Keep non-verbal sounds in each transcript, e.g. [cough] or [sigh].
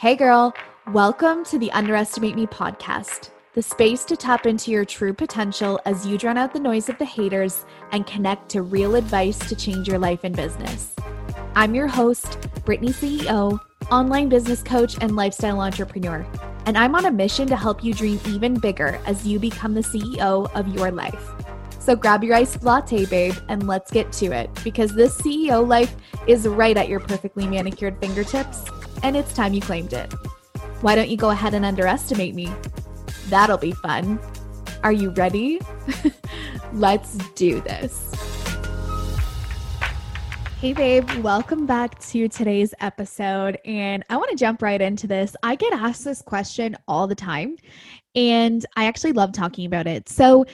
Hey, girl. Welcome to the Underestimate Me podcast, the space to tap into your true potential as you drown out the noise of the haters and connect to real advice to change your life and business. I'm your host, Brittany CEO, online business coach, and lifestyle entrepreneur. And I'm on a mission to help you dream even bigger as you become the CEO of your life. So grab your iced latte, babe, and let's get to it because this CEO life is right at your perfectly manicured fingertips, and it's time you claimed it. Why don't you go ahead and underestimate me? That'll be fun. Are you ready? [laughs] let's do this. Hey, babe, welcome back to today's episode. And I want to jump right into this. I get asked this question all the time, and I actually love talking about it. So,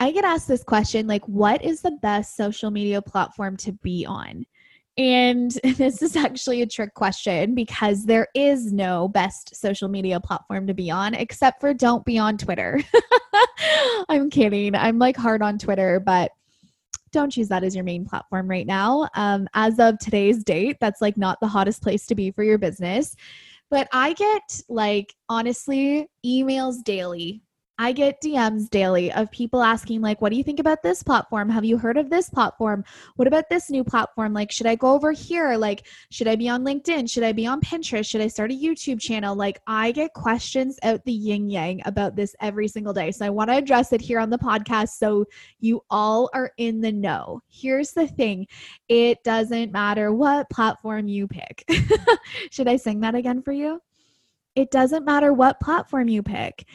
I get asked this question like, what is the best social media platform to be on? And [laughs] this is actually a trick question because there is no best social media platform to be on except for don't be on Twitter. [laughs] I'm kidding. I'm like hard on Twitter, but don't use that as your main platform right now. Um, as of today's date, that's like not the hottest place to be for your business. But I get like honestly emails daily I get DMs daily of people asking, like, what do you think about this platform? Have you heard of this platform? What about this new platform? Like, should I go over here? Like, should I be on LinkedIn? Should I be on Pinterest? Should I start a YouTube channel? Like, I get questions out the yin yang about this every single day. So I want to address it here on the podcast so you all are in the know. Here's the thing it doesn't matter what platform you pick. [laughs] should I sing that again for you? It doesn't matter what platform you pick.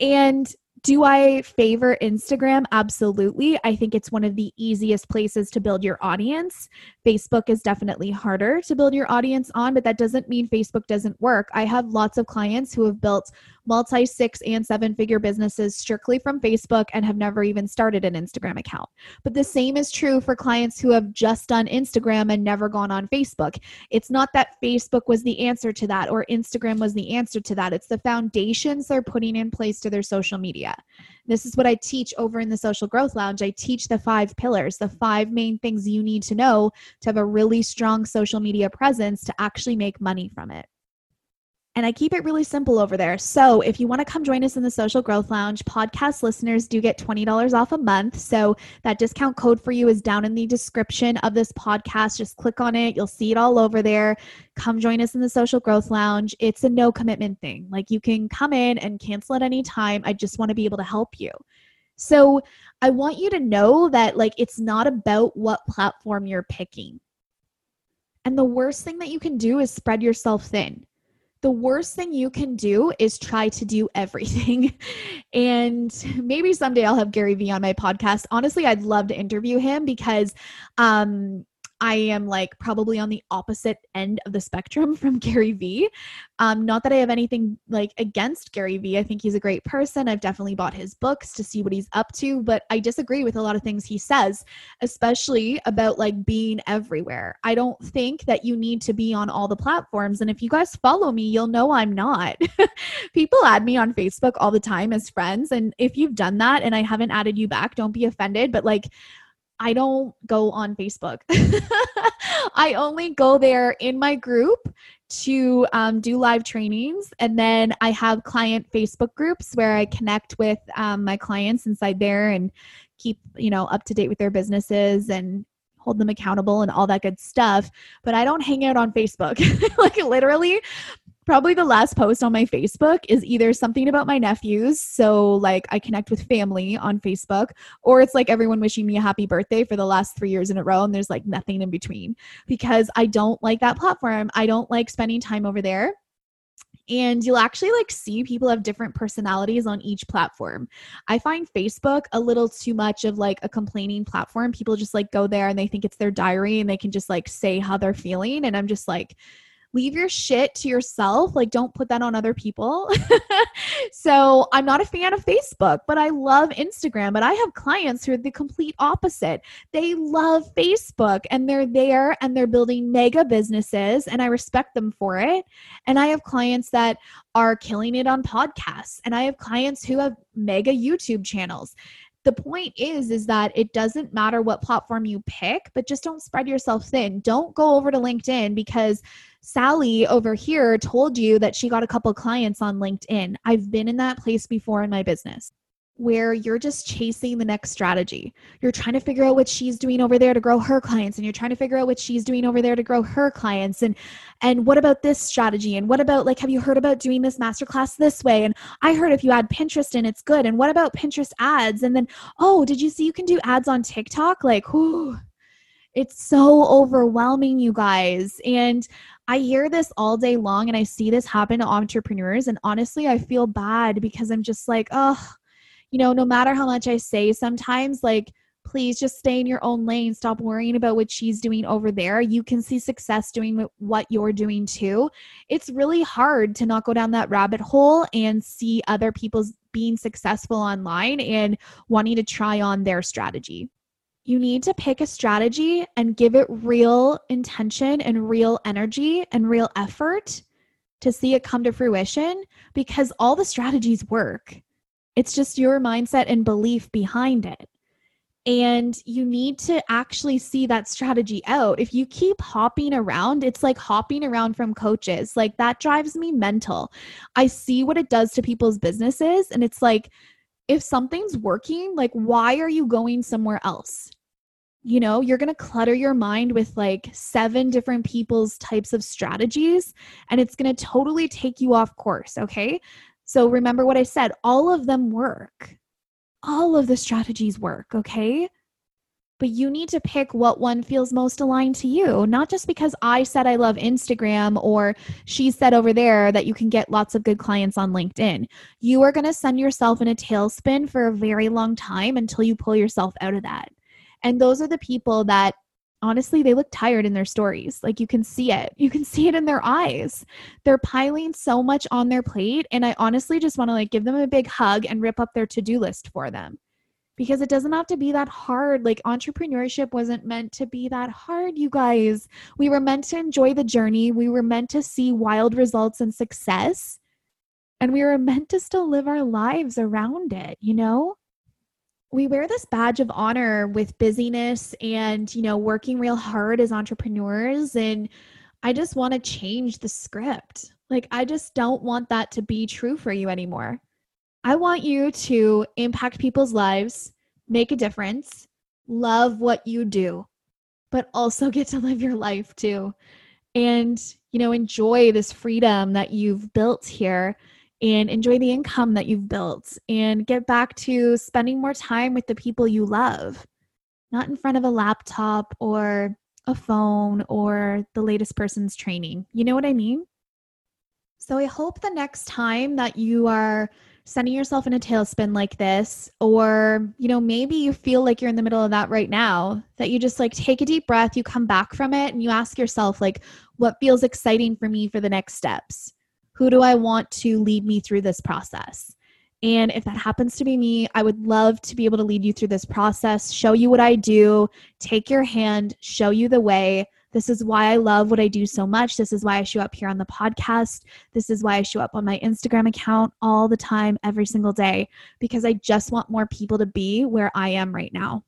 And do I favor Instagram? Absolutely. I think it's one of the easiest places to build your audience. Facebook is definitely harder to build your audience on, but that doesn't mean Facebook doesn't work. I have lots of clients who have built multi six and seven figure businesses strictly from Facebook and have never even started an Instagram account. But the same is true for clients who have just done Instagram and never gone on Facebook. It's not that Facebook was the answer to that or Instagram was the answer to that. It's the foundations they're putting in place to their social media. This is what I teach over in the Social Growth Lounge. I teach the five pillars, the five main things you need to know to have a really strong social media presence to actually make money from it. And I keep it really simple over there. So if you want to come join us in the Social Growth Lounge, podcast listeners do get $20 off a month. So that discount code for you is down in the description of this podcast. Just click on it, you'll see it all over there. Come join us in the Social Growth Lounge. It's a no commitment thing. Like you can come in and cancel at any time. I just want to be able to help you. So I want you to know that like it's not about what platform you're picking. And the worst thing that you can do is spread yourself thin the worst thing you can do is try to do everything. [laughs] and maybe someday I'll have Gary Vee on my podcast. Honestly, I'd love to interview him because um, I am like probably on the opposite end of the spectrum [laughs] from Gary Vee. Um, not that I have anything like against Gary Vee. I think he's a great person. I've definitely bought his books to see what he's up to, but I disagree with a lot of things he says, especially about like being everywhere. I don't think that you need to be on all the platforms. And if you guys follow me, you'll know I'm not. [laughs] People add me on Facebook all the time as friends. And if you've done that and I haven't added you back, don't be offended. But like, I don't go on Facebook. [laughs] I only go there in my group to um, do live trainings. And then I have client Facebook groups where I connect with um, my clients inside there and keep, you know, up to date with their businesses and hold them accountable and all that good stuff. But I don't hang out on Facebook. [laughs] like literally, probably the last post on my Facebook is either something about my nephews. So, like, I connect with family on Facebook, or it's like everyone wishing me a happy birthday for the last three years in a row. And there's like nothing in between because I don't like that platform. I don't like spending time over there and you'll actually like see people have different personalities on each platform. I find Facebook a little too much of like a complaining platform. People just like go there and they think it's their diary and they can just like say how they're feeling and I'm just like leave your shit to yourself. Like, don't put that on other people. [laughs] so, I'm not a fan of Facebook, but I love Instagram. But I have clients who are the complete opposite. They love Facebook and they're there and they're building mega businesses, and I respect them for it. And I have clients that are killing it on podcasts, and I have clients who have mega YouTube channels the point is is that it doesn't matter what platform you pick but just don't spread yourself thin don't go over to linkedin because Sally over here told you that she got a couple clients on LinkedIn. I've been in that place before in my business where you're just chasing the next strategy. You're trying to figure out what she's doing over there to grow her clients and you're trying to figure out what she's doing over there to grow her clients. And and what about this strategy? And what about like have you heard about doing this masterclass this way? And I heard if you add Pinterest in it's good. And what about Pinterest ads? And then oh, did you see you can do ads on TikTok? Like whoo it's so overwhelming you guys and I hear this all day long and I see this happen to entrepreneurs and honestly I feel bad because I'm just like, "Oh, you know, no matter how much I say sometimes, like, please just stay in your own lane. Stop worrying about what she's doing over there. You can see success doing what you're doing too. It's really hard to not go down that rabbit hole and see other people's being successful online and wanting to try on their strategy. You need to pick a strategy and give it real intention and real energy and real effort to see it come to fruition because all the strategies work. It's just your mindset and belief behind it. And you need to actually see that strategy out. If you keep hopping around, it's like hopping around from coaches. Like that drives me mental. I see what it does to people's businesses. And it's like, if something's working, like, why are you going somewhere else? You know you're going to clutter your mind with like seven different people's types of strategies and it's going to totally take you off course okay so remember what I said all of them work. All of the strategies work, okay? But you need to pick what one feels most aligned to you, not just because I said I love Instagram or she said over there that you can get lots of good clients on LinkedIn. You are going to send yourself in a tailspin for a very long time until you pull yourself out of that. And those are the people that honestly they look tired in their stories. Like you can see it. You can [laughs] see it in their eyes. They're piling so much on their plate and i honestly just want to like give them a big hug and rip up their to-do list for them. Because it doesn't have to be that hard. Like entrepreneurship wasn't meant to be that hard you guys. We were meant to enjoy the journey. We were meant to see wild results and success. And we were meant to still live our lives around it you know we wear this badge of honor with busyness and you know working real hard as entrepreneurs and i just want to change the script. Like i just don't want that to be true for you anymore. I want you to impact people's lives make a difference love what you do but also [laughs] get to live your life too. And you know enjoy this freedom that you've built here and enjoy the income that you've built and get back to spending more time with the people you love, not in front of a laptop or a phone or the latest person's training. You know what I mean? So I hope the next time that you are sending yourself in a tailspin like this or you know maybe you feel like you're in the middle of that right now that you just like take a deep breath you come back from it and you ask yourself like what feels exciting for me for the next steps who do I want to lead me through this process? And if that happens to be me, I would love to be able to lead you through this process, show you what I do, take your hand, show you the way. This is why I love what I do so much. This is why I show up here on the podcast. This is why I show up on my Instagram account all the time, every single day, because I just want more people to be where I am right now.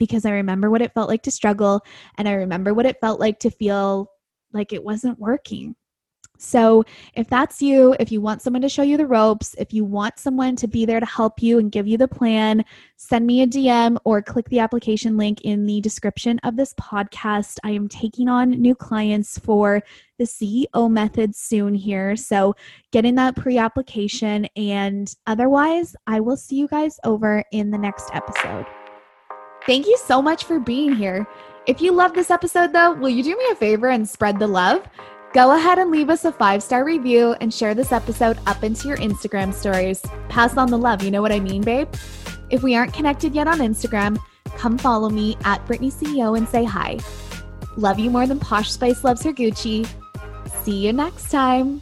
Because I remember what it felt like to struggle, and I remember what it felt like to feel like it wasn't working. So, if that's you, if you want someone to show you the ropes, if you want someone to be there to help you and give you the plan, send me a DM or click the application link in the description of this podcast. I am taking on new clients for the CEO method soon here. So, get in that pre application. And otherwise, I will see you guys over in the next episode. Thank you so much for being here. If you love this episode, though, will you do me a favor and spread the love? Go ahead and leave us a five star review and share this episode up into your Instagram stories. Pass on the love, you know what I mean, babe? If we aren't connected yet on Instagram, come follow me at Brittany CEO and say hi. Love you more than Posh Spice loves her Gucci. See you next time.